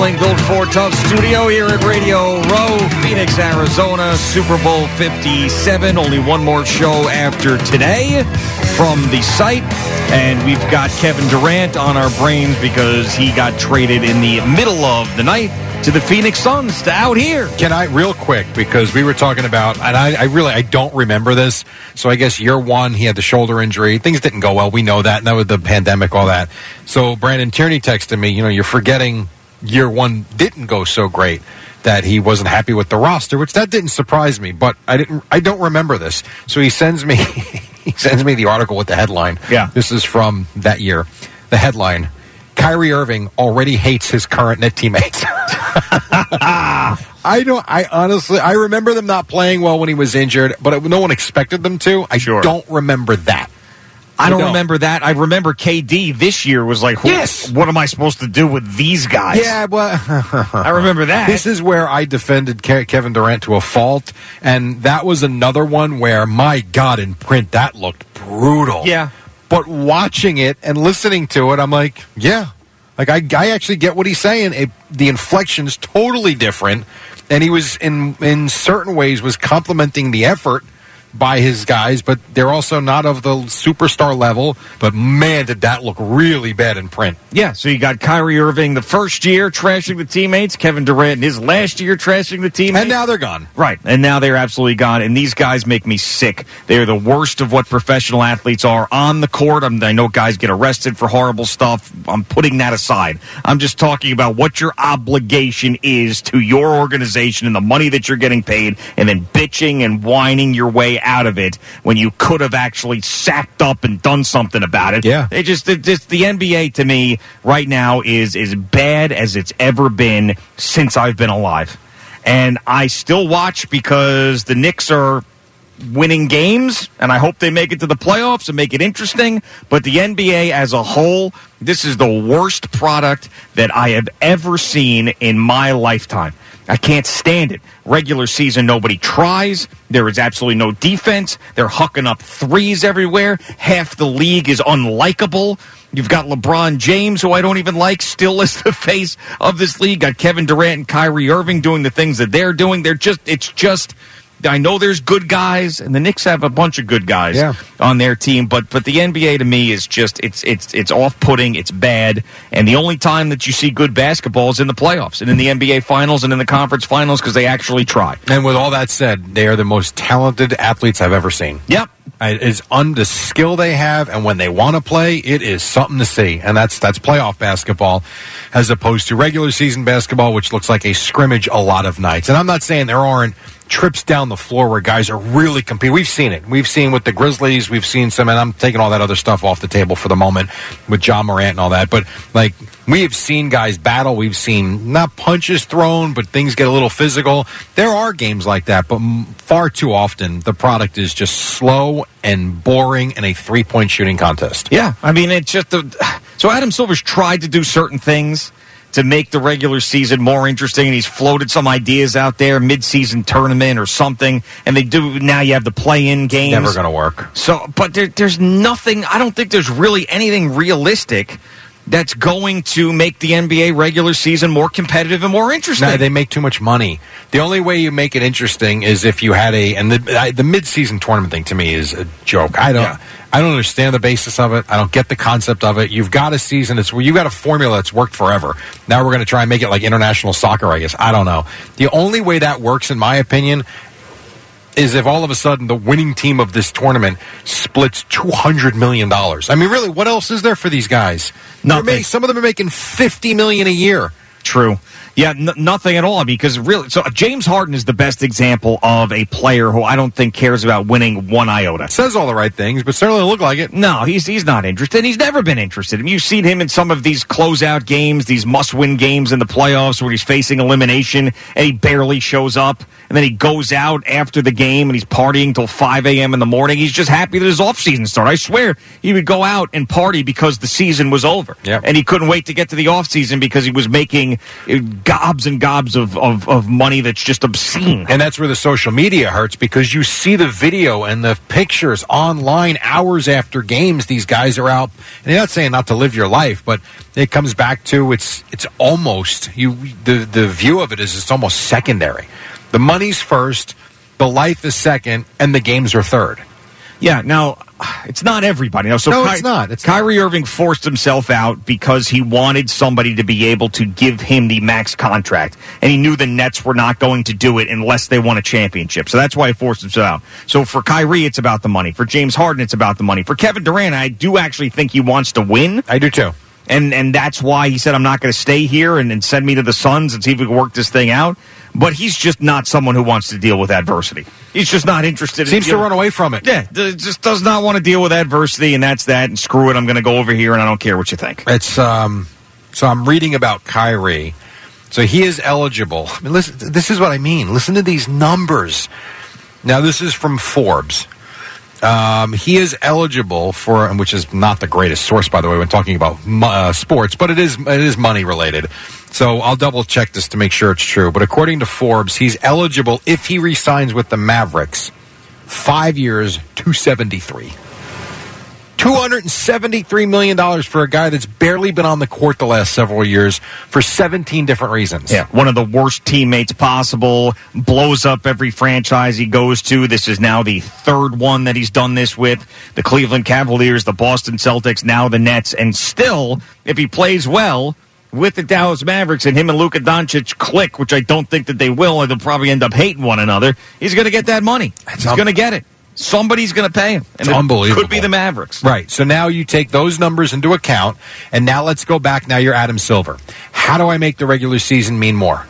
traveling Built Ford Tough studio here at Radio Row, Phoenix, Arizona, Super Bowl 57. Only one more show after today from the site. And we've got Kevin Durant on our brains because he got traded in the middle of the night to the Phoenix Suns to out here. Can I real quick because we were talking about and I, I really I don't remember this. So I guess year one he had the shoulder injury. Things didn't go well. We know that. And that was the pandemic, all that. So Brandon Tierney texted me. You know, you're forgetting year one didn't go so great that he wasn't happy with the roster, which that didn't surprise me. But I didn't. I don't remember this. So he sends me he sends me the article with the headline. Yeah. this is from that year. The headline. Kyrie Irving already hates his current net teammates. I don't. I honestly, I remember them not playing well when he was injured, but no one expected them to. I Sure. don't remember that. I don't don't. remember that. I remember KD this year was like, Yes. what am I supposed to do with these guys? Yeah, well, I remember that. this is where I defended Ke- Kevin Durant to a fault, and that was another one where, my God, in print that looked brutal. Yeah. but watching it and listening to it, I'm like, yeah, like I, I actually get what he's saying. It, the inflection's totally different, and he was in in certain ways was complimenting the effort by his guys, but they're also not of the superstar level. But man, did that look really bad in print. Yeah, so you got Kyrie Irving the first year trashing the teammates, Kevin Durant in his last year trashing the teammates. And now they're gone. Right, and now they're absolutely gone. And these guys make me sick. They are the worst of what professional athletes are on the court. I'm, I know guys get arrested for horrible stuff. I'm putting that aside. I'm just talking about what your obligation is to your organization and the money that you're getting paid, and then bitching and whining your way out of it when you could have actually sacked up and done something about it. Yeah. It just, it just the NBA to me right now is as bad as it's ever been since I've been alive. And I still watch because the Knicks are winning games, and I hope they make it to the playoffs and make it interesting. But the NBA as a whole, this is the worst product that I have ever seen in my lifetime. I can't stand it. Regular season, nobody tries. There is absolutely no defense. They're hucking up threes everywhere. Half the league is unlikable. You've got LeBron James, who I don't even like, still is the face of this league. Got Kevin Durant and Kyrie Irving doing the things that they're doing. They're just, it's just. I know there's good guys, and the Knicks have a bunch of good guys Yeah. on their team, but but the NBA to me is just it's it's it's off putting, it's bad, and the only time that you see good basketball is in the playoffs and in the NBA finals and in the conference finals because they actually try. And with all that said, they are the most talented athletes I've ever seen. Yep. It is on the skill they have, and when they want to play, it is something to see. And that's that's playoff basketball, as opposed to regular season basketball, which looks like a scrimmage a lot of nights. And I'm not saying there aren't trips down the floor where guys are really competing. We've seen it. We've seen with the Grizzlies. We've seen some, and I'm taking all that other stuff off the table for the moment with John Morant and all that. But like we have seen guys battle. We've seen not punches thrown, but things get a little physical. There are games like that, but far too often the product is just slow and boring and a three point shooting contest. Yeah, I mean it's just so Adam Silver's tried to do certain things to make the regular season more interesting, and he's floated some ideas out there, mid-season tournament or something, and they do now. You have the play-in games. Never going to work. So, but there, there's nothing. I don't think there's really anything realistic that's going to make the NBA regular season more competitive and more interesting. No, they make too much money. The only way you make it interesting is if you had a and the I, the mid season tournament thing to me is a joke. I don't Yeah. I don't understand the basis of it. I don't get the concept of it. You've got a season. It's where you got a formula that's worked forever. Now we're going to try and make it like international soccer. I guess I don't know. The only way that works, in my opinion, is if all of a sudden the winning team of this tournament splits two hundred million dollars. I mean, really, what else is there for these guys? Nothing. ma- some of them are making fifty million a year. True. Yeah, n- nothing at all. Because really, so James Harden is the best example of a player who I don't think cares about winning one iota. Says all the right things, but certainly look like it. No, he's he's not interested. He's never been interested. I mean, you've seen him in some of these closeout games, these must-win games in the playoffs where he's facing elimination and he barely shows up, and then he goes out after the game and he's partying till 5 a.m. in the morning. He's just happy that his off-season started. I swear he would go out and party because the season was over, Yep. and he couldn't wait to get to the off-season because he was making uh, gobs and gobs of, of, of money that's just obscene. And that's where the social media hurts because you see the video and the pictures online hours after games. These guys are out. And I'm not saying not to live your life, but it comes back to it's it's almost you the the view of it is it's almost secondary. The money's first, the life is second, and the games are third. Yeah, now it's not everybody. Now, so No, Ky- it's not. It's Kyrie Irving forced himself out because he wanted somebody to be able to give him the max contract, and he knew the Nets were not going to do it unless they won a championship. So that's why he forced himself out. So for Kyrie, it's about the money. For James Harden, it's about the money. For Kevin Durant, I do actually think he wants to win. I do too. and and that's why he said I'm not going to stay here and, and send me to the Suns and see if we can work this thing out. But he's just not someone who wants to deal with adversity. He's just not interested. Seems in to run away from it. Yeah, just does not want to deal with adversity, and that's that. And screw it, I'm going to go over here, and I don't care what you think. It's um. So I'm reading about Kyrie. So he is eligible. I mean, listen, this is what I mean. Listen to these numbers. Now this is from Forbes. Um, he is eligible for, which is not the greatest source, by the way, when talking about uh, sports, but it is it is money related. So I'll double check this to make sure it's true. But according to Forbes, he's eligible if he resigns with the Mavericks. Five years, two seventy three. $273 million for a guy that's barely been on the court the last several years for 17 different reasons. Yeah, one of the worst teammates possible, blows up every franchise he goes to. This is now the third one that he's done this with. The Cleveland Cavaliers, the Boston Celtics, now the Nets. And still, if he plays well with the Dallas Mavericks and him and Luka Doncic click, which I don't think that they will, and they'll probably end up hating one another, he's going to get that money. he's going to get it. Somebody's going to pay him. And It's it unbelievable. Could be the Mavericks. Right. So now you take those numbers into account, and now let's go back. Now you're Adam Silver. How do I make the regular season mean more?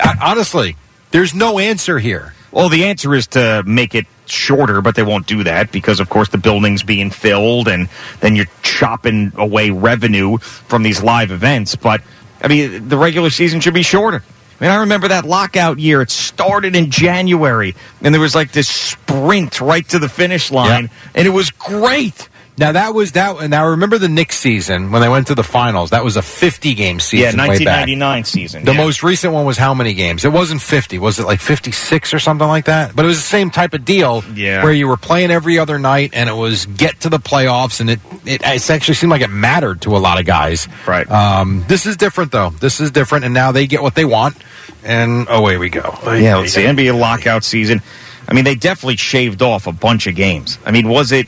Uh, Honestly, there's no answer here. Well, the answer is to make it shorter, but they won't do that because, of course, the building's being filled and then you're chopping away revenue from these live events. But, I mean, the regular season should be shorter. I mean, I remember that lockout year. It started in January, and there was like this sprint right to the finish line, Yeah. and it was great. Now that was that. Now remember the Knicks season when they went to the finals. That was a 50 game season. Yeah, 1999 season. The yeah. most recent one was how many games? It wasn't 50. Was it like 56 or something like that? But it was the same type of deal Yeah. where you were playing every other night and it was get to the playoffs and it, it, it actually seemed like it mattered to a lot of guys. Right. Um, this is different though. This is different and now they get what they want and away we go. Yeah, let's see. NBA lockout season. I mean, they definitely shaved off a bunch of games. I mean, was it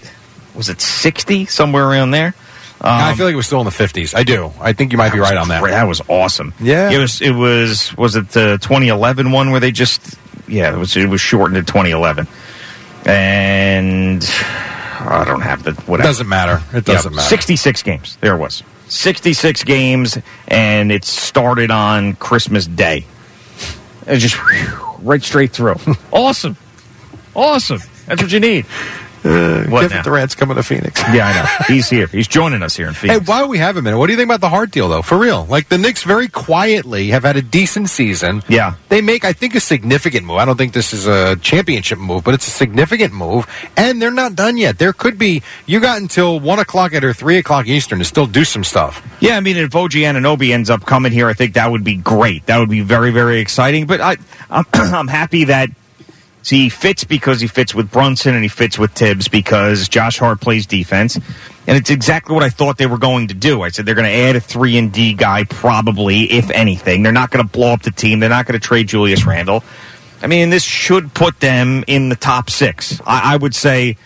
was it sixty somewhere around there? I um, feel like it was still in the 50s. I do. I think you might be right on that. That was awesome. Yeah. it was. It was. Was it the 2011 one where they just? Yeah, it was. It was shortened to 2011, and I don't have the It whatever. doesn't matter. It doesn't matter. 66 games. There it was. 66 games, and it started on Christmas Day. It just whew, right straight through. awesome. Awesome. That's what you need. Uh, what Kevin now? Durant's coming to Phoenix. Yeah, I know. He's here. He's joining us here in Hey, Phoenix. why don't we have a minute? What do you think about the Hart deal, though? For real, like the Knicks very quietly have had a decent season. Yeah. they make I think a significant move. I don't think this is a championship move, but it's a significant move, and they're not done yet. There could be. You got until one o'clock at or three o'clock Eastern to still do some stuff. Yeah, I mean, if OG Anunoby ends up coming here, I think that would be great. That would be very, very exciting. But I, I'm, I'm happy that see, he fits because he fits with Brunson and he fits with Thibs because Josh Hart plays defense, and it's exactly what I thought they were going to do. I said they're going to add a three and D guy, probably, if anything. They're not going to blow up the team. They're not going to trade Julius Randle. I mean, this should put them in the top six. I, I would say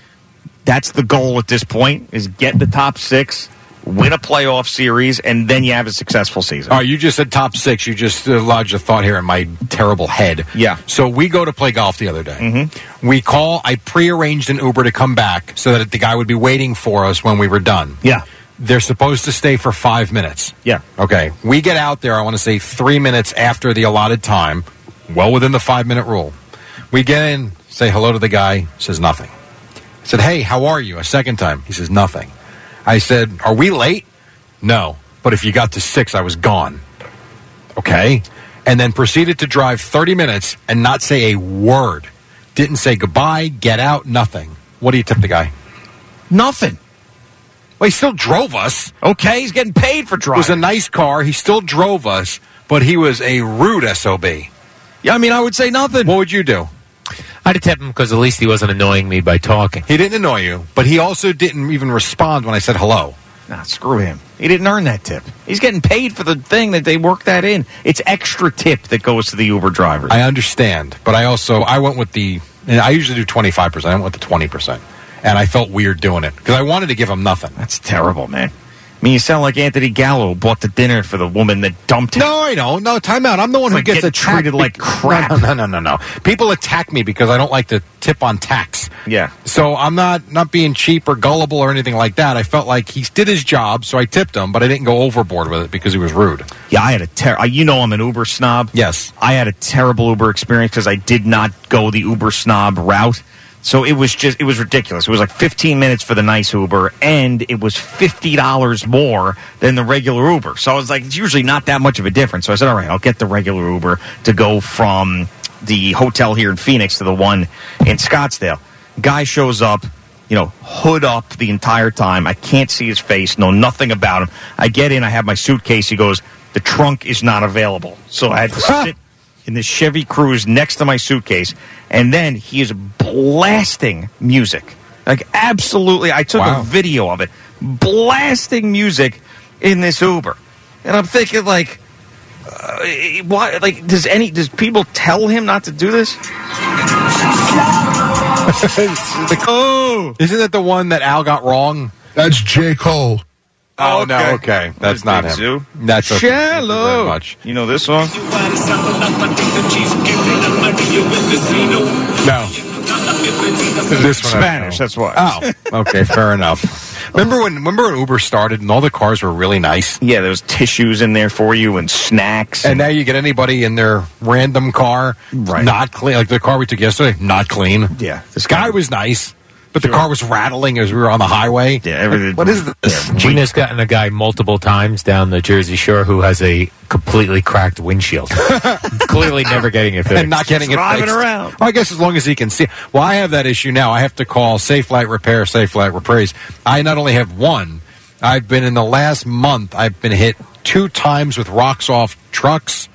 that's the goal at this point: is get the top six, win a playoff series, and then you have a successful season. All right, you just said top six. You just uh, lodged a thought here in my terrible head. Yeah. So we go to play golf the other day. Mm-hmm. We call. I prearranged an Uber to come back so that the guy would be waiting for us when we were done. Yeah. They're supposed to stay for five minutes. Yeah. Okay. We get out there, I want to say three minutes after the allotted time, well within the five minute rule. We get in, say hello to the guy, says nothing. I said, Hey, how are you? A second time. He says nothing. I said, Are we late? No. But if you got to six, I was gone. Okay. And then proceeded to drive 30 minutes and not say a word. Didn't say goodbye, get out, nothing. What do you tip the guy? Nothing. Well, he still drove us. Okay, he's getting paid for driving. It was a nice car. He still drove us, but he was a rude SOB. Yeah, I mean, I would say nothing. What would you do? I'd tip him because at least he wasn't annoying me by talking. He didn't annoy you, but he also didn't even respond when I said hello. Nah, screw him. He didn't earn that tip. He's getting paid for the thing that they work that in. It's extra tip that goes to the Uber drivers. I understand, but I also I went with the. And I usually do twenty five percent. I went with the twenty percent, and I felt weird doing it because I wanted to give him nothing. That's terrible, man. Mean, you sound like Anthony Gallo bought the dinner for the woman that dumped him. No, I know. No, time out. I'm the one who like gets treated like crap. No, no, no, no, no. People attack me because I don't like to tip on tax. Yeah. So I'm not not being cheap or gullible or anything like that. I felt like he did his job, so I tipped him, but I didn't go overboard with it because he was rude. Yeah, I had a ter- You know, I'm an Uber snob. Yes. I had a terrible Uber experience because I did not go the Uber snob route. So it was just, it was ridiculous. It was like 15 minutes for the nice Uber, and it was $50 more than the regular Uber. So I was like, it's usually not that much of a difference. So I said, all right, I'll get the regular Uber to go from the hotel here in Phoenix to the one in Scottsdale. Guy shows up, you know, hood up the entire time. I can't see his face, know nothing about him. I get in, I have my suitcase. He goes, the trunk is not available. So I had to sit in the Chevy Cruze next to my suitcase, and then he is blasting music. Like absolutely, I took Wow. a video of it, blasting music in this Uber, and I'm thinking like, uh, why? Like, does any does people tell him not to do this? oh, Isn't that the one that Al got wrong? That's J. Cole. Oh, oh, no, okay. That's not Big him. Zoo. That's okay. Thank you very shallow. much. You know this song? No. This one I Spanish. know. That's why. Oh, okay, fair enough. Remember when remember when Uber started and all the cars were really nice? Yeah, there was tissues in there for you and snacks. And now you get anybody in their random car, Right. not clean. Like the car we took yesterday, not clean. yeah, This guy was nice, but the Sure. car was rattling as we were on the highway. Yeah, everything. What is this? Gina's gotten a guy multiple times down the Jersey Shore who has a completely cracked windshield. Clearly never getting it fixed. and not getting it Driving fixed. around. Well, I guess as long as he can see. Well, I have that issue now. I have to call Safelite Repair, Safelite Repairs. I not only have one, I've been in the last month. I've been hit two times with rocks off trucks.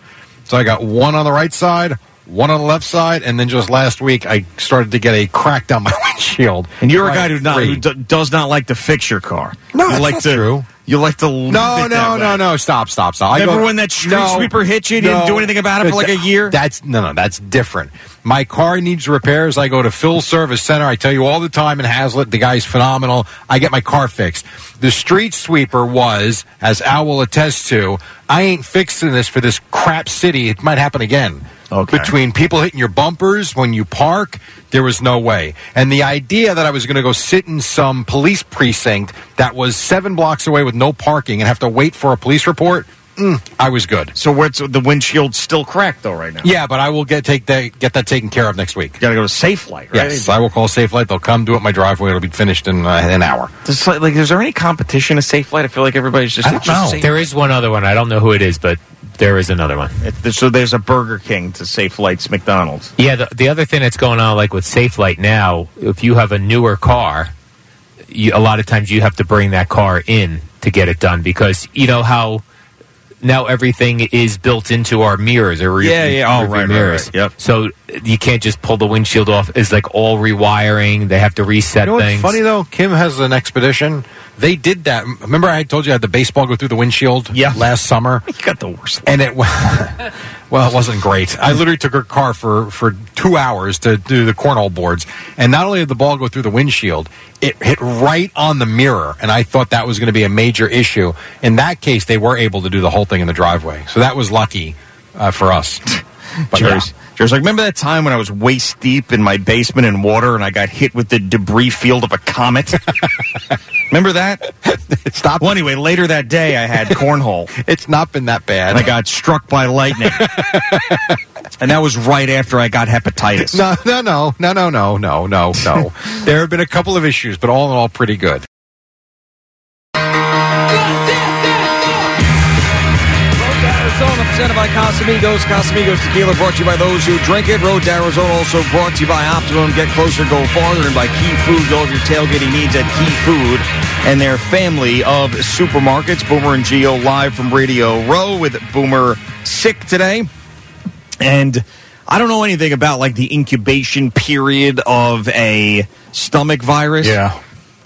So I got one on the right side, one on the left side, and then just last week I started to get a crack down my windshield. And you're a guy who, not, who d- does not like to fix your car. No, you that's like to, true. You like to leave No, it no, no, way. no! Stop, stop, stop! I Remember go- when that street sweeper hit you? You didn't do anything about it for like a year? That's no, no. That's different. My car needs repairs. I go to Phil Service Center. I tell you all the time in Hazlet, the guy's phenomenal. I get my car fixed. The street sweeper was, as Al will attest to, I ain't fixing this for this crap city. It might happen again. Okay. Between people hitting your bumpers when you park, there was no way. And the idea that I was going to go sit in some police precinct that was seven blocks away with no parking and have to wait for a police report, mm, I was good. So where's the windshield's still cracked though right now? Yeah, but I will get take that get that taken care of next week. You gotta go to Safelite, right? Yes, I will call Safelite. They'll come do it in my driveway. It'll be finished in uh, an hour. Does, like, like, is there any competition to Safe Light? I feel like everybody's just. I don't just know. There is one other one. I don't know who it is, but there is another one. it- so there's a Burger King to Safelite's McDonald's. Yeah, the, the other thing that's going on, like with Safelite now, if you have a newer car, you, a lot of times you have to bring that car in to get it done because you know how now everything is built into our mirrors or Yeah, yeah. Oh, right, right, mirrors. right. Yep. So you can't just pull the windshield off. It's like all rewiring. They have to reset You know what's things. funny though? Kim has an expedition. They did that. Remember, I told you I had the baseball go through the windshield. Yeah. last summer. You got the worst. and it well it wasn't great i literally took her car for for two hours to do the cornhole boards and not only did the ball go through the windshield it hit right on the mirror and i thought that was going to be a major issue in that case they were able to do the whole thing in the driveway so that was lucky uh, for us but yeah. Jerry's, Jerry's like, remember that time when I was waist deep in my basement in water and I got hit with the debris field of a comet? remember that? stop Well, anyway, later that day I had cornhole it's not been that bad and I got struck by lightning. and that was right after I got hepatitis. no no no no no no no no no there have been a couple of issues but all in all pretty good presented by Casamigos. Casamigos Tequila brought to you by those who drink it. Road to Arizona also brought to you by Optimum. Get closer, go farther, and by Key Food. Go of your tailgating needs at Key Food and their family of supermarkets. Boomer and Geo live from Radio Row with Boomer sick today, and I don't know anything about like the incubation period of a stomach virus. Yeah.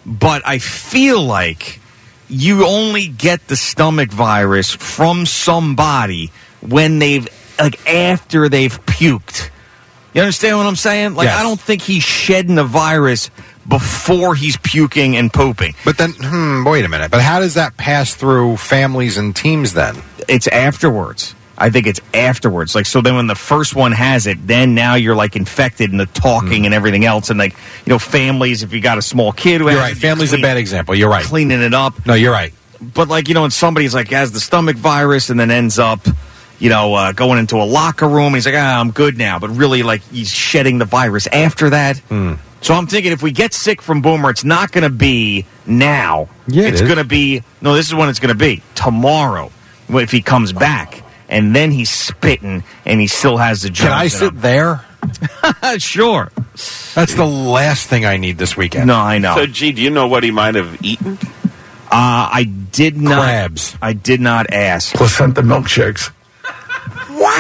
but I feel like you only get the stomach virus from somebody when they've like after they've puked. You understand what I'm saying? Like Yes. I don't think he's shedding the virus before he's puking and pooping. But then, hmm, wait a minute. But how does that pass through families and teams then? It's afterwards. I think it's afterwards. Like so then when the first one has it, then now you're like infected and the talking Hmm. and everything else and like, you know, families if you got a small kid who You're right. it, Family's a bad example. You're right. cleaning it up. No, you're right. but like you know, when somebody's like has the stomach virus and then ends up, you know, uh, going into a locker room, he's like, ah, I'm good now, but really like he's shedding the virus after that. Hmm. So I'm thinking if we get sick from Boomer, it's not going to be now. Yeah, it's is. going to be no. This is when it's going to be tomorrow if he comes back, and then he's spitting and he still has the germs. Can I sit there? sure. That's the last thing I need this weekend. No, I know. So, gee, do you know what he might have eaten? Uh, I did not. Crabs. I did not ask. Placenta milkshakes.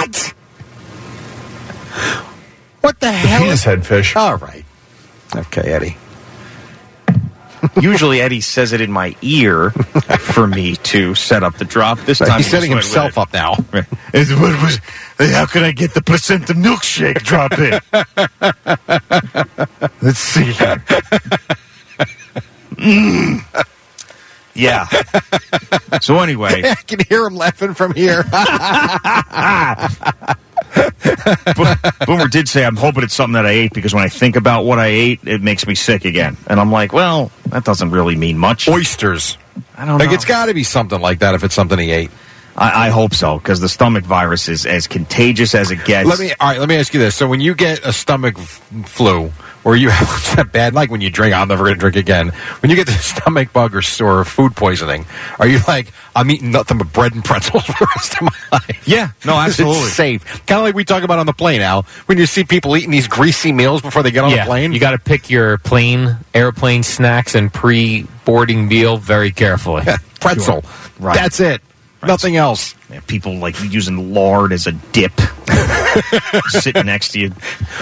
What? What the hell? Penis head fish. All right. Okay, Eddie. Usually Eddie says it in my ear for me to set up the drop. This time He's he setting just went himself up now. with. It's- what was- how can I get the placenta milkshake drop in? Let's see. Mm. Yeah. So anyway, I can hear him laughing from here. Boomer did say, I'm hoping it's something that I ate because when I think about what I ate, it makes me sick again. And I'm like, well, that doesn't really mean much. Oysters. I don't know. Like, know. it's got to be something like that if it's something he ate. I, I hope so because the stomach virus is as contagious as it gets. Let me, all right, let me ask you this. So when you get a stomach f- flu, or you have it's not bad, like when you drink, I'm never going to drink again. When you get the stomach bug or, or food poisoning, are you like, I'm eating nothing but bread and pretzels for the rest of my life? Yeah, no, absolutely. It's safe. Kind of like we talk about on the plane, Al. When you see people eating these greasy meals before they get on yeah, the plane. you got to pick your plane, airplane snacks, and pre-boarding meal very carefully. Yeah, pretzel. Right. That's it. Nothing else. Yeah, people like using lard as a dip, sitting next to you.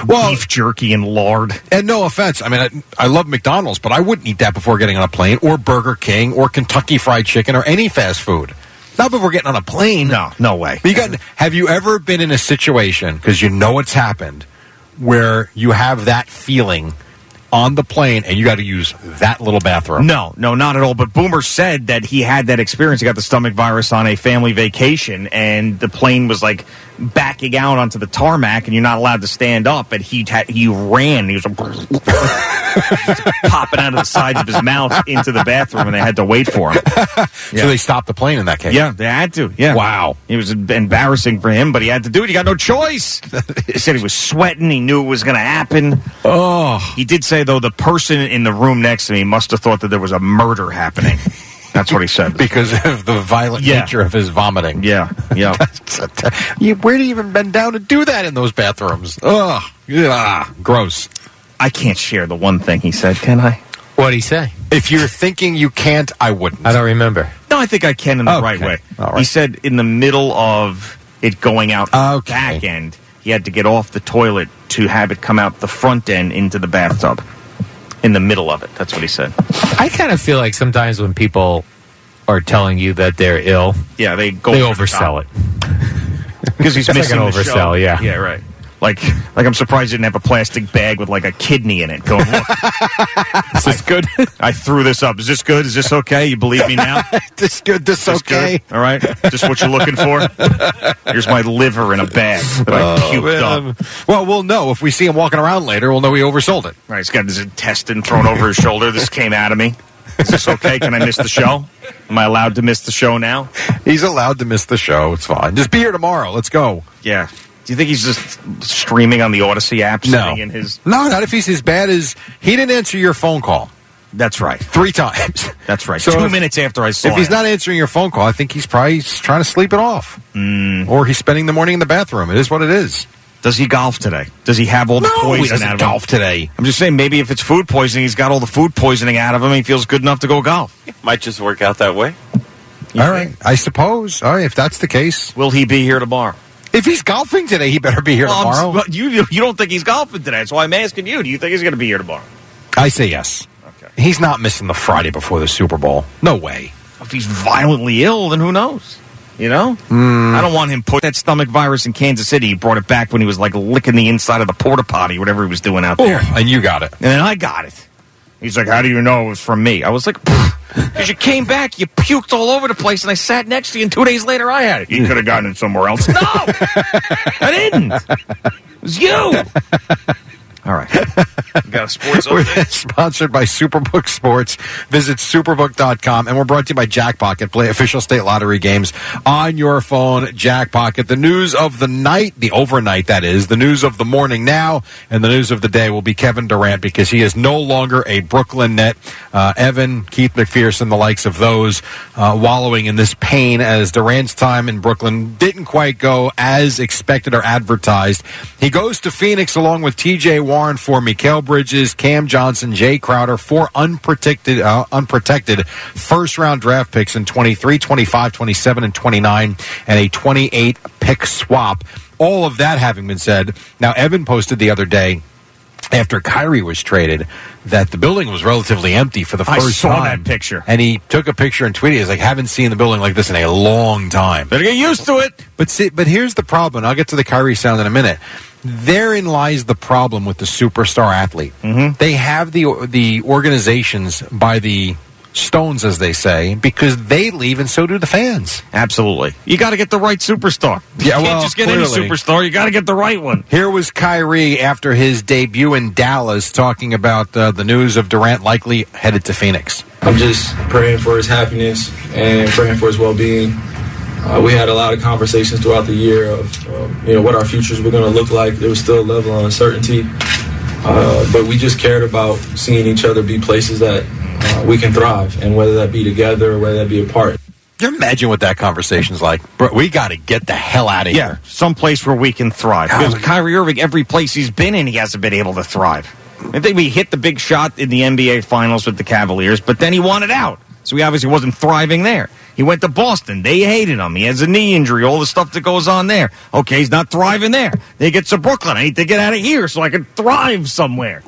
Well- beef jerky and lard. And no offense, I mean, I, I love McDonald's, but I wouldn't eat that before getting on a plane, or Burger King, or Kentucky Fried Chicken, or any fast food. Not before getting on a plane. No, no way. But you got, have you ever been in a situation, because you know it's happened, where you have that feeling on the plane and you got to use that little bathroom? No, no, not at all. But Boomer said that he had that experience. He got the stomach virus on a family vacation, and the plane was like backing out onto the tarmac, and you're not allowed to stand up. And he had, he ran. He was popping out of the sides of his mouth into the bathroom, and they had to wait for him. So they stopped the plane in that case. Yeah, they had to. Yeah. Wow. It was embarrassing for him, but he had to do it. He got no choice. he said he was sweating. He knew it was going to happen. Oh, He did say, though, the person in the room next to me must have thought that there was a murder happening. That's what he said. because of the violent Yeah. nature of his vomiting. Yeah, yeah. You, where do you even bend down to do that in those bathrooms? Ugh. Yeah. Gross. I can't share the one thing he said, can I? What'd he say? If you're thinking you can't, I wouldn't. I don't remember. No, I think I can in the Okay. right way. All right. He said in the middle of it going out the back end, he had to get off the toilet to have it come out the front end into the bathtub. In the middle of it. That's what he said. I kind of feel like sometimes when people are telling you that they're ill, Yeah, they go they over the oversell it. because he's It's like missing an the show. oversell, yeah. yeah, right. Like, like I'm surprised you didn't have a plastic bag with like a kidney in it. Going, look, Is this good? I threw this up. Is this good? Is this okay? You believe me now? this good. This This okay. good? All right. Just what you're looking for. Here's my liver in a bag that I oh, puked up. Well, we'll know if we see him walking around later. We'll know he oversold it. All right, he's got his intestine thrown over his shoulder. This came out of me. Is this okay? Can I miss the show? Am I allowed to miss the show now? He's allowed to miss the show. It's fine. Just be here tomorrow. Let's go. Yeah. Do you think he's just streaming on the Audacy app? No, In his. no, not if he's as bad as he didn't answer your phone call That's right. three times. That's right. So Two if- minutes after I saw If he's it. not answering your phone call, I think he's probably trying to sleep it off, Mm. or he's spending the morning in the bathroom. It is what it is. Does he golf today? Does he have all the No, poison he doesn't out of him? golf today. I'm just saying, maybe if it's food poisoning, he's got all the food poisoning out of him. He feels good enough to go golf. Might just work out that way. All right. I suppose. All right, if that's the case. Will he be here tomorrow? If he's golfing today, he better be here Well, tomorrow. you you don't think he's golfing today, so I'm asking you. Do you think he's going to be here tomorrow? I say yes. Okay. He's not missing the Friday before the Super Bowl. No way. If he's violently ill, then who knows? You know, hmm. I don't want him put that stomach virus in Kansas City. He brought it back when he was like licking the inside of the porta potty, whatever he was doing out there. And you got it. And then I got it. He's like, "How do you know it was from me?" I was like, "Because you came back, you puked all over the place, and I sat next to you, and two days later I had it. You could have gotten it somewhere else. No, I didn't. It was you." All right, got a sports We're sponsored by Superbook Sports. Visit superbook.com. And we're brought to you by Jackpocket. Play official state lottery games on your phone. Jackpocket. The news of the night, the overnight, that is, the news of the morning now, and the news of the day will be Kevin Durant because he is no longer a Brooklyn net. Uh, Evan, Keith McPherson, the likes of those, uh, wallowing in this pain as Durant's time in Brooklyn didn't quite go as expected or advertised. He goes to Phoenix along with TJ Warren for Mikal Bridges, Cam Johnson, Jae Crowder, four unprotected, uh, unprotected first round draft picks in 23, 25, 27, and 29, and a 28 pick swap. All of that having been said, now Evan posted the other day after Kyrie was traded that the building was relatively empty for the first time. I saw time. that picture. And he took a picture and tweeted, he's like, haven't seen the building like this in a long time. Better get used to it. But see, but here's the problem. I'll get to the Kyrie sound in a minute. Therein lies the problem with the superstar athlete. Mm-hmm. They have the the organizations by the stones, as they say, because they leave and so do the fans. Absolutely. You got to get the right superstar. You Yeah, can't well, just get clearly. any superstar. You got to get the right one. Here was Kyrie after his debut in Dallas, talking about uh, the news of Durant likely headed to Phoenix. I'm just praying for his happiness and praying for his well-being. Uh, we had a lot of conversations throughout the year of um, you know what our futures were going to look like. There was still a level of uncertainty, uh, but we just cared about seeing each other be places that uh, we can thrive, and whether that be together or whether that be apart. Can you imagine what that conversation's like? Bro, we got to get the hell out of Yeah, here. some place where we can thrive. Because Kyrie Irving, every place he's been in, he hasn't been able to thrive. I think we hit the big shot in the NBA Finals with the Cavaliers, but then he wanted out. So he obviously wasn't thriving there. He went to Boston. They hated him. He has a knee injury, all the stuff that goes on there. Okay, he's not thriving there. They get to Brooklyn. I need to get out of here so I can thrive somewhere.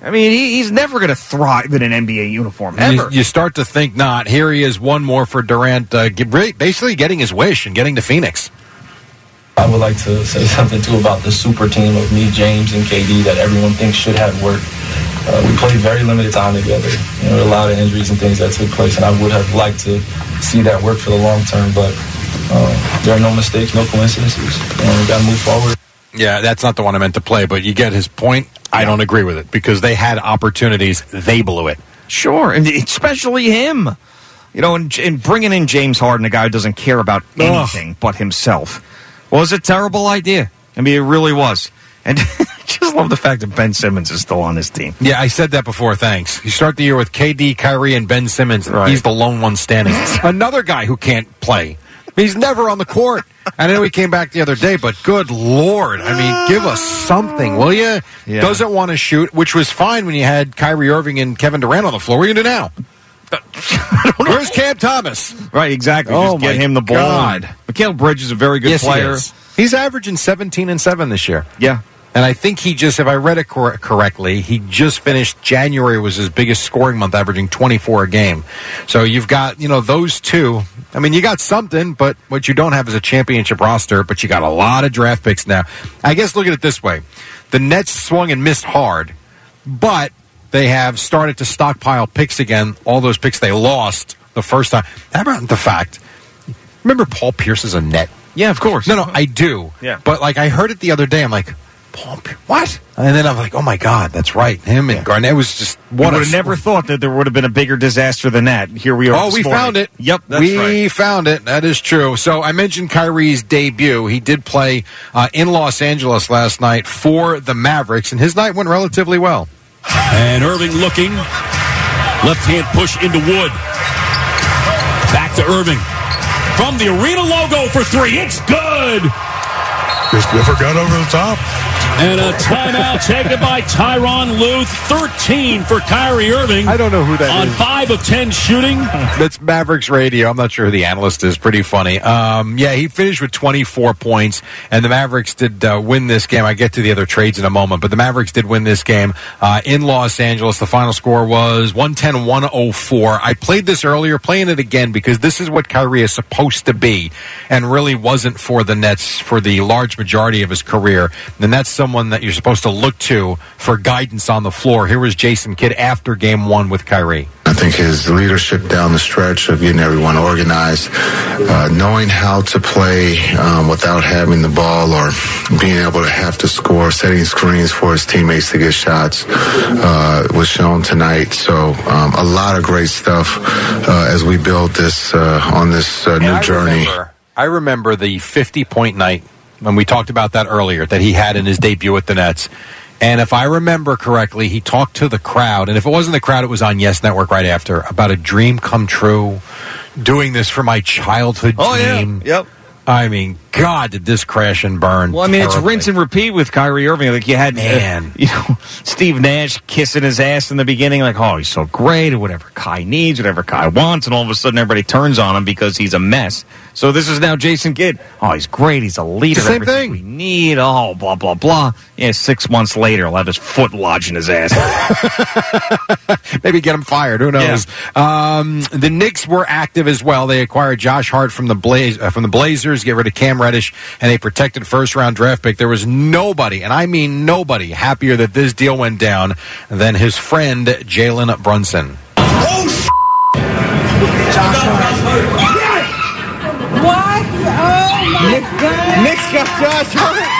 I mean, he, he's never going to thrive in an NBA uniform, You, ever. you start to think not. Here he is, one more for Durant, uh, basically getting his wish and getting to Phoenix. I would like to say something too about the super team of me, James, and KD that everyone thinks should have worked. Uh, we played very limited time together. You know, a lot of injuries and things that took place, and I would have liked to see that work for the long term. But uh, there are no mistakes, no coincidences, and we got to move forward. Yeah, that's not the one I meant to play, but you get his point. I don't agree with it because they had opportunities, they blew it. Sure, and especially him. You know, and, and bringing in James Harden, a guy who doesn't care about anything but himself, was a terrible idea. I mean, it really was. And I just love the fact that Ben Simmons is still on this team. Yeah, I said that before. Thanks. You start the year with KD, Kyrie, and Ben Simmons. Right. He's the lone one standing. Another guy who can't play. He's never on the court. I know he came back the other day, but good lord! I mean, give us something, will you? Yeah. Doesn't want to shoot, which was fine when you had Kyrie Irving and Kevin Durant on the floor. What are you gonna do now? Where's Cam Thomas? Right, exactly. Oh, Just get him the ball. God. Mikal Bridges is a very good yes, player. he is. He's averaging seventeen and seven this year. Yeah. And I think he just, if I read it cor- correctly, he just finished January was his biggest scoring month, averaging 24 a game. So you've got, you know, those two. I mean, you got something, but what you don't have is a championship roster, but you got a lot of draft picks now. I guess look at it this way the Nets swung and missed hard, but they have started to stockpile picks again, all those picks they lost the first time. How about the fact? Remember Paul Pierce is a net? Yeah, of course. No, no, I do. Yeah. But like I heard it the other day, I'm like, Paul, Pierce, what? And then I'm like, oh my god, that's right. Him and Garnett was just what would have never thought that there would have been a bigger disaster than that. Here we are. Oh, we morning. found it. Yep, that's we right. found it. That is true. So I mentioned Kyrie's debut. He did play uh, in Los Angeles last night for the Mavericks, and his night went relatively well. And Irving looking. Left hand push into Wood. Back to Irving. From the arena logo for three. It's good. Chris Clifford got over the top. And a timeout taken by Tyronn Lue. 13 for Kyrie Irving. I don't know who that on is. 5 of 10 shooting. That's Mavericks radio. I'm not sure who the analyst is. Pretty funny. Um, yeah, he finished with 24 points, and the Mavericks did uh, win this game. I get to the other trades in a moment, but the Mavericks did win this game uh, in Los Angeles. The final score was 110 104. I played this earlier, playing it again because this is what Kyrie is supposed to be, and really wasn't for the Nets for the large majority of his career. And that's someone that you're supposed to look to for guidance on the floor. Here was Jason Kidd after game one with Kyrie. I think his leadership down the stretch of getting everyone organized, uh, knowing how to play um, without having the ball or being able to have to score, setting screens for his teammates to get shots uh, was shown tonight. So um, a lot of great stuff uh, as we build this uh, on this uh, new I journey. Remember, I remember the 50 point night when we talked about that earlier that he had in his debut with the Nets. And if I remember correctly, he talked to the crowd. And if it wasn't the crowd, it was on Yes Network right after about a dream come true, doing this for my childhood Oh, yeah. dream. Yep. I mean, God, did this crash and burn? Well, I mean, it's rinse and repeat with Kyrie Irving. Like you had, uh, Man. you know, Steve Nash kissing his ass in the beginning, like, oh, he's so great, or whatever Kai needs, whatever Kai wants, and all of a sudden everybody turns on him because he's a mess. So this is now Jason Kidd. Oh, he's great. He's a leader. Same everything thing. we need. Oh, blah blah blah. Yeah, six months later, he'll have his foot lodged in his ass. Maybe get him fired. Who knows? Um, the Knicks were active as well. They acquired Josh Hart from the Blaze uh, from the Blazers, get rid of Cam Reddish, and a protected first round draft pick. There was nobody, and I mean nobody, happier that this deal went down than his friend Jalen Brunson. Oh shit. What? Oh my god. Knicks got Josh Hart.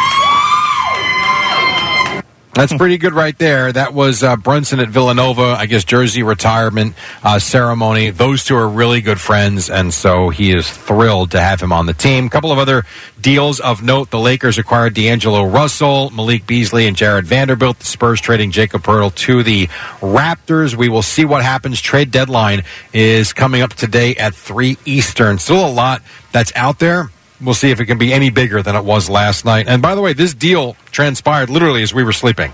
That's pretty good right there. That was uh, Brunson at Villanova, I guess, jersey retirement uh, ceremony. Those two are really good friends, and so he is thrilled to have him on the team. A couple of other deals of note. The Lakers acquired D'Angelo Russell, Malik Beasley, and Jarred Vanderbilt. The Spurs trading Jakob Poeltl to the Raptors. We will see what happens. Trade deadline is coming up today at 3 Eastern. Still a lot that's out there. We'll see if it can be any bigger than it was last night. And by the way, this deal transpired literally as we were sleeping,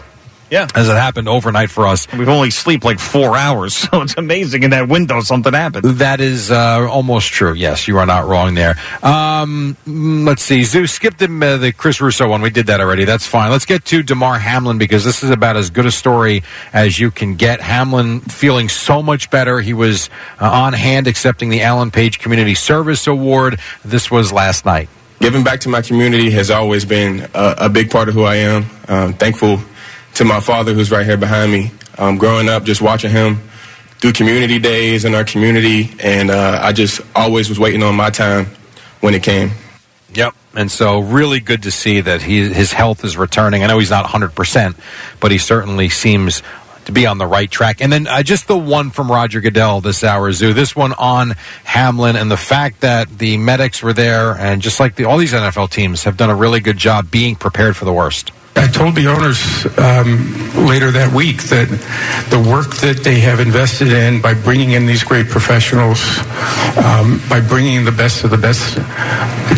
Yeah. as it happened overnight for us. We've only sleep like four hours, so it's amazing in that window something happened. That is uh, almost true. Yes, you are not wrong there. Um, mm, let's see. Zeus, skip the, uh, the Chris Russo one. We did that already. That's fine. Let's get to Damar Hamlin because this is about as good a story as you can get. Hamlin feeling so much better. He was uh, on hand accepting the Alan Page Community Service Award. This was last night. Giving back to my community has always been a, a big part of who I am. Um, thankful to my father, who's right here behind me. Um, growing up, just watching him do community days in our community, and uh, I just always was waiting on my time when it came. Yep. And so, really good to see that he, his health is returning. I know he's not 100%, but he certainly seems to be on the right track. And then uh, just the one from Roger Goodell this hour, Zoo. This one on Hamlin and the fact that the medics were there, and just like the, all these NFL teams have done a really good job being prepared for the worst. I told the owners um, later that week that the work that they have invested in by bringing in these great professionals, um, by bringing the best of the best,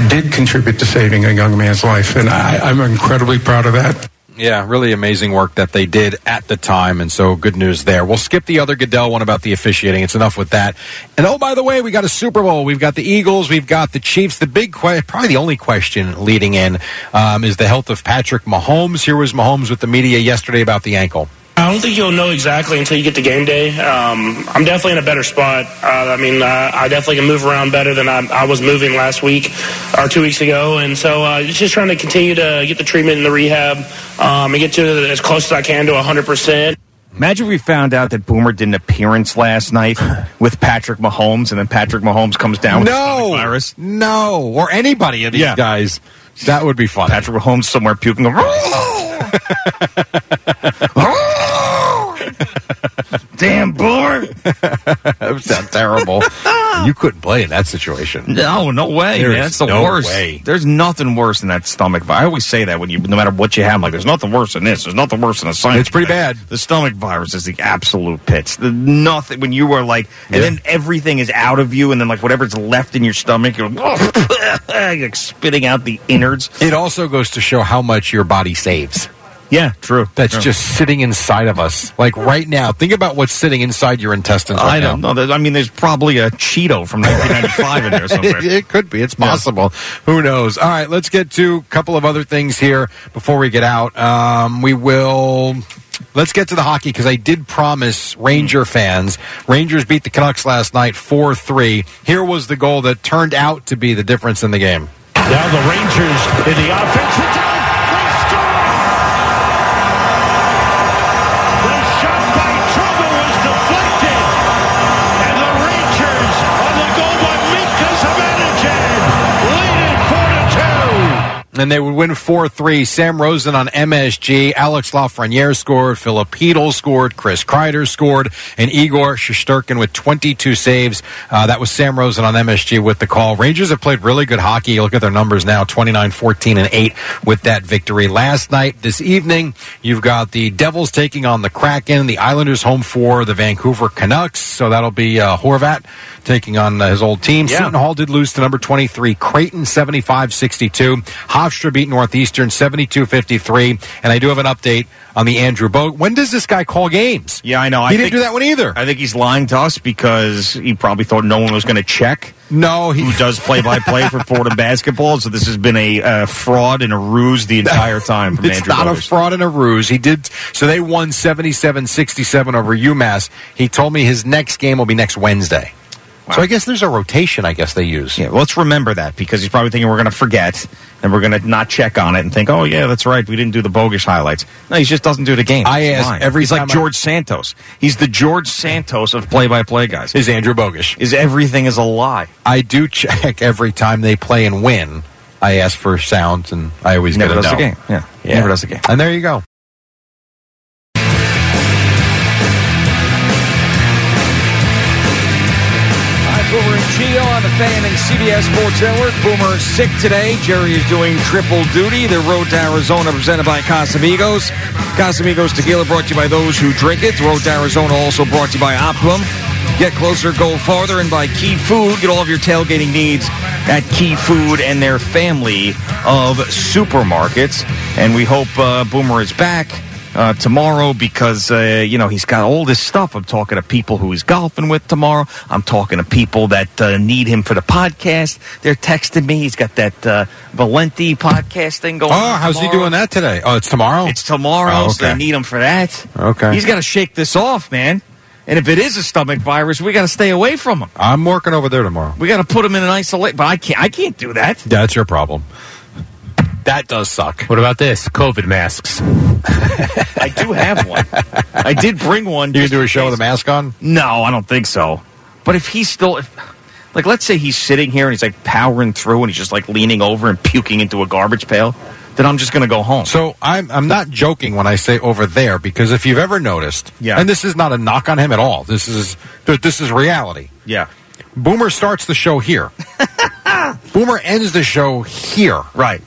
did contribute to saving a young man's life. And I, I'm incredibly proud of that. Yeah, really amazing work that they did at the time, and so good news there. We'll skip the other Goodell one about the officiating. It's enough with that. And oh, by the way, we got a Super Bowl. We've got the Eagles. We've got the Chiefs. The big, que- probably the only question leading in, um, is the health of Patrick Mahomes. Here was Mahomes with the media yesterday about the ankle. I don't think you'll know exactly until you get to game day. Um, I'm definitely in a better spot. Uh, I mean, uh, I definitely can move around better than I, I was moving last week or two weeks ago, and so uh, it's just trying to continue to get the treatment and the rehab um, and get to as close as I can to 100 percent. Imagine if we found out that Boomer did an appearance last night with Patrick Mahomes, and then Patrick Mahomes comes down with the No, stomach virus. no, or anybody of these Yeah. guys. That would be fun. Patrick Mahomes somewhere puking. Going, Damn Boomer! that would sound terrible. you couldn't play in that situation. No, no way. There man. is That's the no worst. way. There's nothing worse than that stomach virus. I always say that when you, no matter what you have, I'm like, there's nothing worse than this. There's nothing worse than a sinus. It's pretty bad. The stomach virus is the absolute pits. The nothing when you are like, and then everything is out of you, and then like whatever's left in your stomach, you're, you're like spitting out the innards. It also goes to show how much your body saves. Yeah, true. That's true. just sitting inside of us. Like right now. Think about what's sitting inside your intestines right I don't now. know. There's- I mean, there's probably a Cheeto from 1995 in there somewhere. it, it could be. It's possible. Who knows? All right, let's get to a couple of other things here before we get out. Um, we will. Let's get to the hockey because I did promise Ranger fans. Rangers beat the Canucks last night 4 3. Here was the goal that turned out to be the difference in the game. Now the Rangers in the offensive And they would win 4 3. Sam Rosen on MSG. Alex Lafreniere scored. Filip Chytil scored. Chris Kreider scored. And Igor Shesterkin with 22 saves. Uh, that was Sam Rosen on MSG with the call. Rangers have played really good hockey. You look at their numbers now 29 14 and 8 with that victory. Last night, this evening, you've got the Devils taking on the Kraken. The Islanders home for the Vancouver Canucks. So that'll be uh, Horvat taking on uh, his old team. Yeah. Seton Hall did lose to number 23, Creighton 75 62. Hofstra beat Northeastern 72 53. And I do have an update on the Andrew Boat. When does this guy call games? Yeah, I know. He I didn't think- do that one either. I think he's lying to us because he probably thought no one was going to check. No, he who does play by play for Florida basketball. So this has been a uh, fraud and a ruse the entire time from it's Andrew. not a fraud and a ruse. He did so they won 77-67 over UMass. He told me his next game will be next Wednesday. So I guess there's a rotation I guess they use. Yeah, well, let's remember that because he's probably thinking we're going to forget and we're going to not check on it and think, oh yeah, that's right, we didn't do the bogus highlights. No, he just doesn't do the game. I He's ask every He's like time I- George Santos. He's the George Santos of play-by-play guys. Is Andrew bogus? Is everything is a lie? I do check every time they play and win. I ask for sounds and I always Never get a does the no. game. Yeah, never does the game. And there you go. Gio on the Fan and CBS Sports Network. Boomer is sick today. Jerry is doing triple duty. The road to Arizona presented by Casamigos. Casamigos tequila brought to you by those who drink it. The road to Arizona also brought to you by Optimum. Get closer, go farther, and by Key Food. Get all of your tailgating needs at Key Food and their family of supermarkets. And we hope uh, Boomer is back uh, tomorrow because uh, you know he's got all this stuff. I'm talking to people who he's golfing with tomorrow. I'm talking to people that uh, need him for the podcast. They're texting me. He's got that uh, Valenti podcast thing going. On. Oh, on how's he doing that today? Oh, it's tomorrow? It's tomorrow, Oh, so they need him for that. Okay. He's got to shake this off, man. And if it is a stomach virus, we got to stay away from him. I'm working over there tomorrow. We got to put him in an isolate. But I can't. I can't do that. That's your problem. That does suck. What about this? COVID masks. I do have one. I did bring one. Do you can do a show with a mask on? No, I don't think so. But if he's still, if, like, let's say he's sitting here and he's like powering through and he's just like leaning over and puking into a garbage pail, then I'm just going to go home. So I'm I'm not joking when I say over there because if you've ever noticed, Yeah. and this is not a knock on him at all. This is this is reality. Yeah. Boomer starts the show here. Boomer ends the show here. Right.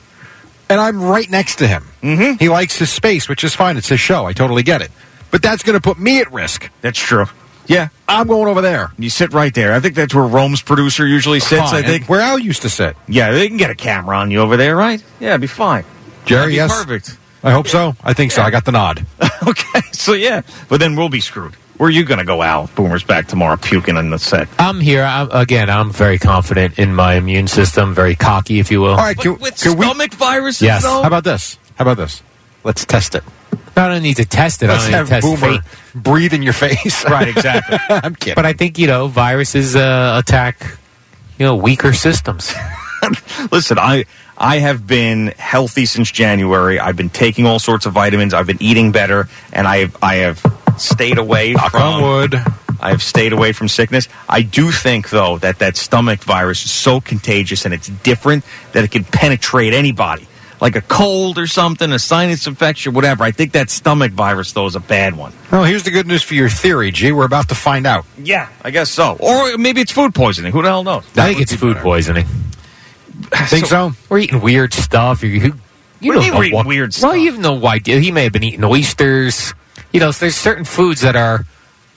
And I'm right next to him. Mm-hmm. He likes his space, which is fine. It's his show. I totally get it. But that's going to put me at risk. That's true. Yeah. I'm going over there. You sit right there. I think that's where Rome's producer usually sits, Fine. I think. Where Al used to sit. Yeah, they can get a camera on you over there, right? Yeah, it'd be fine. Jerry, be yes? Perfect. I hope so. I think so. I got the nod. okay, so yeah. But then we'll be screwed. Where are you going to go, Al? Boomer's back tomorrow puking on the set. I'm here. I'm, again, I'm very confident in my immune system, very cocky, if you will. All right, can, With can we? stomach viruses, Yes. though? How about this? How about this? Let's test it. I don't need to test it. Let's I don't have need to test Boomer fate. breathe in your face. Right, exactly. I'm kidding. But I think, you know, viruses uh, attack, you know, weaker systems. Listen, I I have been healthy since January. I've been taking all sorts of vitamins. I've been eating better, and I have I have stayed away Knock from on wood. I have stayed away from sickness. I do think though that that stomach virus is so contagious and it's different that it can penetrate anybody. Like a cold or something, a sinus infection, whatever. I think that stomach virus though is a bad one. Well, here's the good news for your theory, G. We're about to find out. Yeah, I guess so. Or maybe it's food poisoning. Who the hell knows? I think it's food poisoning. Think so? We're eating weird stuff. You, you, you What do you don't know we're eating what- weird Well, you have no idea. He may have been eating oysters. You know, there's certain foods that are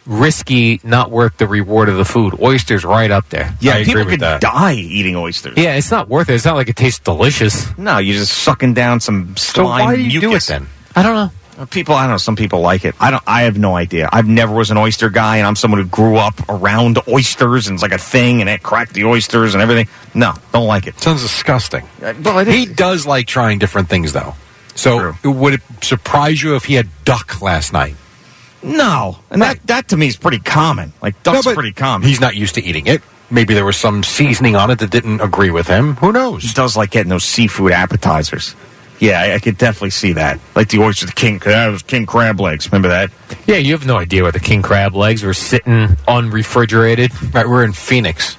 risky, not worth the reward of the food. Oysters right up there. Yeah, I agree people with could that. die eating oysters. Yeah, it's not worth it. It's not like it tastes delicious. No, you're just sucking down some slime. So why do you do it then? I don't know. Uh, people, I don't know. Some people like it. I don't. I have no idea. I've never was an oyster guy, and I'm someone who grew up around oysters, and it's like a thing, and it cracked the oysters and everything. No, don't like it. Sounds disgusting. Uh, well, it he does like trying different things, though. So would it surprise you if he had duck last night? No, and that that to me is pretty common. Like duck's No, pretty common. He's not used to eating it. Maybe there was some seasoning on it that didn't agree with him. Who knows? He does like getting those seafood appetizers. Yeah, I, I could definitely see that. Like the oyster, the king, uh, that was king crab legs. Remember that? Yeah, you have no idea where the king crab legs were sitting unrefrigerated. Right, we're in Phoenix.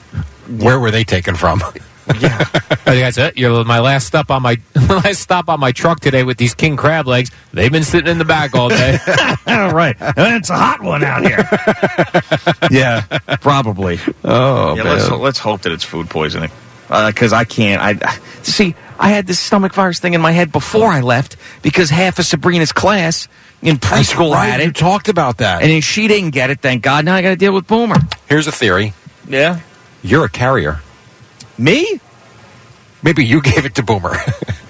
Where were they taken from? Yeah. Hey, guys, uh, you're my last stop on my last stop on my truck today with these king crab legs. They've been sitting in the back all day. right. And it's a hot one out here. yeah, probably. Oh, yeah, let's, let's hope that it's food poisoning. Because I can't. I see. I had this stomach virus thing in my head before I left because half of Sabrina's class in preschool right, had you talked about that. and then she didn't get it. Thank God. Now I got to deal with Boomer. Here's a theory. Yeah. You're a carrier. Me? Maybe you gave it to Boomer.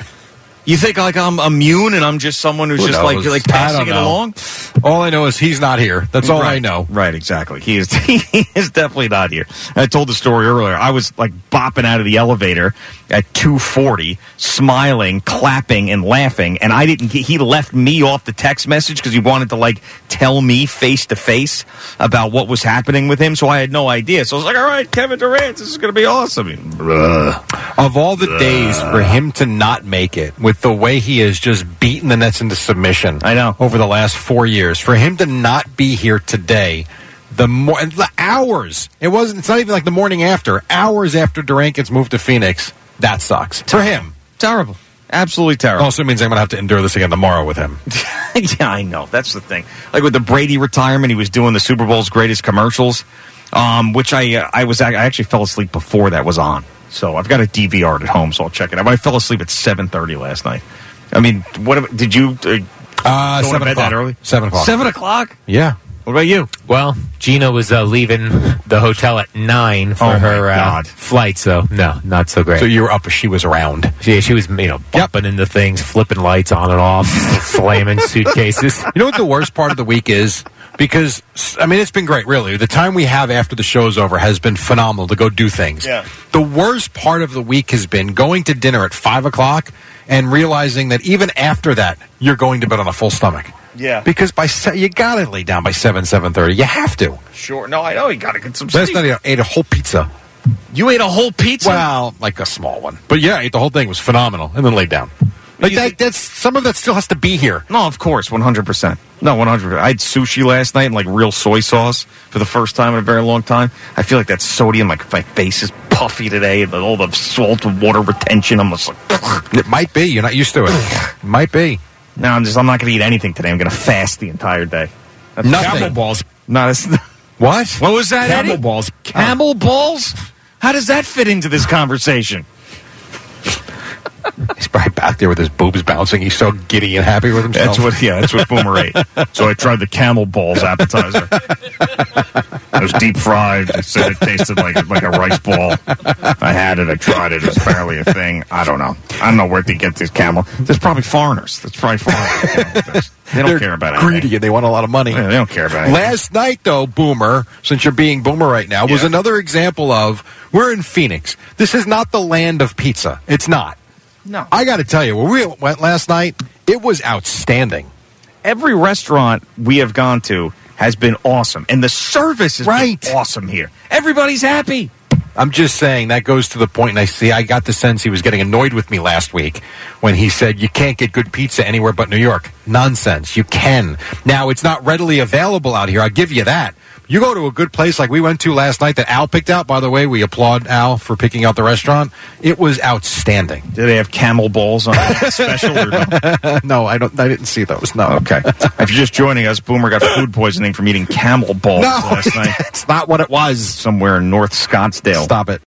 You think like I'm immune and I'm just someone who's Who just like knows? like passing it know. along? all I know is he's not here. That's all I know. Right, exactly. He is he is definitely not here. I told the story earlier. I was like bopping out of the elevator at 2:40, smiling, clapping and laughing, and I didn't get, he left me off the text message cuz he wanted to like tell me face to face about what was happening with him, so I had no idea. So I was like, "All right, Kevin Durant, this is going to be awesome." Of all the days for him to not make it, with the way he has just beaten the Nets into submission, I know. over the last four years, for him to not be here today, the more the hours it wasn't. It's not even like the morning after. Hours after Durant gets moved to Phoenix, that sucks for him. Terrible. Absolutely terrible. Also means I'm going to have to endure this again tomorrow with him. yeah, I know. That's the thing. Like with the Brady retirement, he was doing the Super Bowl's greatest commercials, um, which I uh, I was I actually fell asleep before that was on. So I've got a DVR at home, so I'll check it out. I fell asleep at seven thirty last night. I mean, what did you? Uh, Uh, Going to seven bed o'clock. that early? Seven o'clock. Seven o'clock. Yeah. What about you? well, Gina was uh, leaving the hotel at nine for Oh, her uh, flight, so no, not so great. So you were up as she was around. Yeah, she was, you know, bumping into things, flipping lights on and off, slamming suitcases. You know what the worst part of the week is? Because I mean, it's been great. Really, the time we have after the show's over has been phenomenal to go do things. Yeah. The worst part of the week has been going to dinner at five o'clock and realizing that even after that, you're going to bed on a full stomach. Yeah. Because by se- you got to lay down by seven, seven thirty. You have to. Sure. No, I know you got to get some Last sleep. night I ate a whole pizza. You ate a whole pizza. Well, like a small one, but yeah, I ate the whole thing. It was phenomenal, and then laid down. Like You that. That's some of that still has to be here. No, of course, one hundred percent. No, one hundred. I had sushi last night and like real soy sauce for the first time in a very long time. I feel like that sodium, like my face is puffy today, and all the salt and water retention. I'm just like, It might be. You're not used to it. it might be. no, I'm just. I'm not going to eat anything today. I'm going to fast the entire day. That's Nothing. Camel balls. Not as. What? What was that? Camel Eddie? balls. Camel oh. balls. How does that fit into this conversation? He's probably back there with his boobs bouncing. He's so giddy and happy with himself. That's what. Yeah, that's what Boomer ate. So I tried the camel balls appetizer. It was deep fried. It said it tasted like like a rice ball. I had it. I tried it. It was apparently a thing. I don't know. I don't know where they get this camel. There's probably foreigners. That's probably foreigners. They don't They're care about anything. greedy and they want a lot of money. Yeah, they don't care about anything. Last night, though, Boomer, since you're being Boomer right now, was Yeah. another example of we're in Phoenix. This is not the land of pizza. It's not. No. I got to tell you, when we went last night, it was outstanding. Every restaurant we have gone to has been awesome, and the service is Right. awesome here. Everybody's happy. I'm just saying that goes to the point, and I see. I got the sense he was getting annoyed with me last week when he said you can't get good pizza anywhere but New York. Nonsense. You can. Now it's not readily available out here. I'll give you that. You go to a good place like we went to last night that Al picked out. By the way, we applaud Al for picking out the restaurant. It was outstanding. Do they have camel balls on special? Or no? no, I don't. I didn't see those. No. Okay. if you're just joining us, Boomer got food poisoning from eating camel balls No, last night it's not what it was. somewhere in North Scottsdale. Stop it.